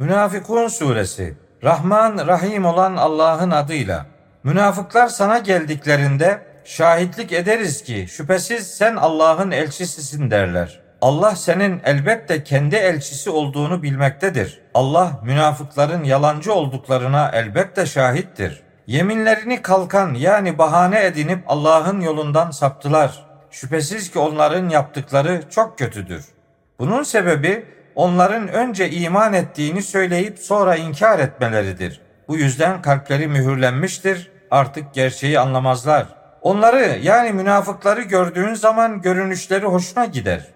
Münafıkun suresi Rahman Rahim olan Allah'ın adıyla. Münafıklar sana geldiklerinde şahitlik ederiz ki şüphesiz sen Allah'ın elçisisin derler. Allah senin elbette kendi elçisi olduğunu bilmektedir. Allah münafıkların yalancı olduklarına elbette şahittir. Yeminlerini kalkan yani bahane edinip Allah'ın yolundan saptılar. Şüphesiz ki onların yaptıkları çok kötüdür. Bunun sebebi onların önce iman ettiğini söyleyip sonra inkar etmeleridir. Bu yüzden kalpleri mühürlenmiştir, artık gerçeği anlamazlar. Onları yani münafıkları gördüğün zaman görünüşleri hoşuna gider.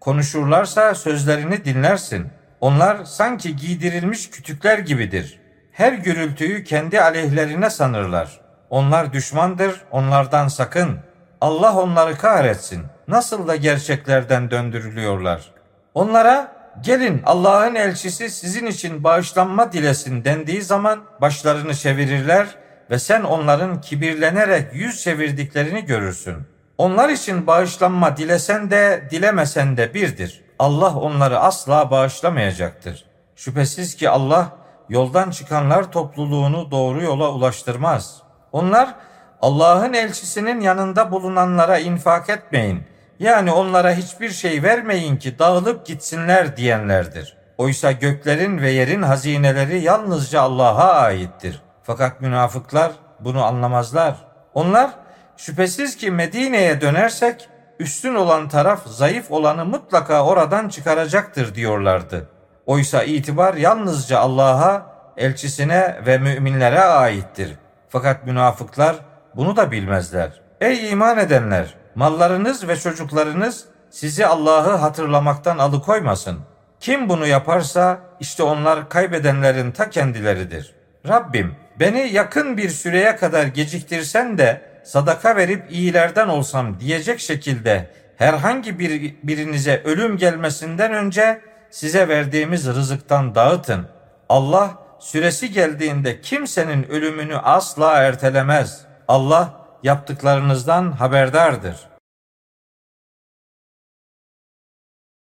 Konuşurlarsa sözlerini dinlersin. Onlar sanki giydirilmiş kütükler gibidir. Her gürültüyü kendi aleyhlerine sanırlar. Onlar düşmandır, onlardan sakın. Allah onları kahretsin. Nasıl da gerçeklerden döndürülüyorlar. Onlara gelin Allah'ın elçisi sizin için bağışlanma dilesin dendiği zaman başlarını çevirirler ve sen onların kibirlenerek yüz çevirdiklerini görürsün. Onlar için bağışlanma dilesen de dilemesen de birdir. Allah onları asla bağışlamayacaktır. Şüphesiz ki Allah yoldan çıkanlar topluluğunu doğru yola ulaştırmaz. Onlar Allah'ın elçisinin yanında bulunanlara infak etmeyin. Yani onlara hiçbir şey vermeyin ki dağılıp gitsinler diyenlerdir. Oysa göklerin ve yerin hazineleri yalnızca Allah'a aittir. Fakat münafıklar bunu anlamazlar. Onlar şüphesiz ki Medine'ye dönersek üstün olan taraf zayıf olanı mutlaka oradan çıkaracaktır diyorlardı. Oysa itibar yalnızca Allah'a, elçisine ve müminlere aittir. Fakat münafıklar bunu da bilmezler. Ey iman edenler! Mallarınız ve çocuklarınız sizi Allah'ı hatırlamaktan alıkoymasın. Kim bunu yaparsa işte onlar kaybedenlerin ta kendileridir. Rabbim beni yakın bir süreye kadar geciktirsen de sadaka verip iyilerden olsam diyecek şekilde herhangi bir birinize ölüm gelmesinden önce size verdiğimiz rızıktan dağıtın. Allah süresi geldiğinde kimsenin ölümünü asla ertelemez. Allah yaptıklarınızdan haberdardır.''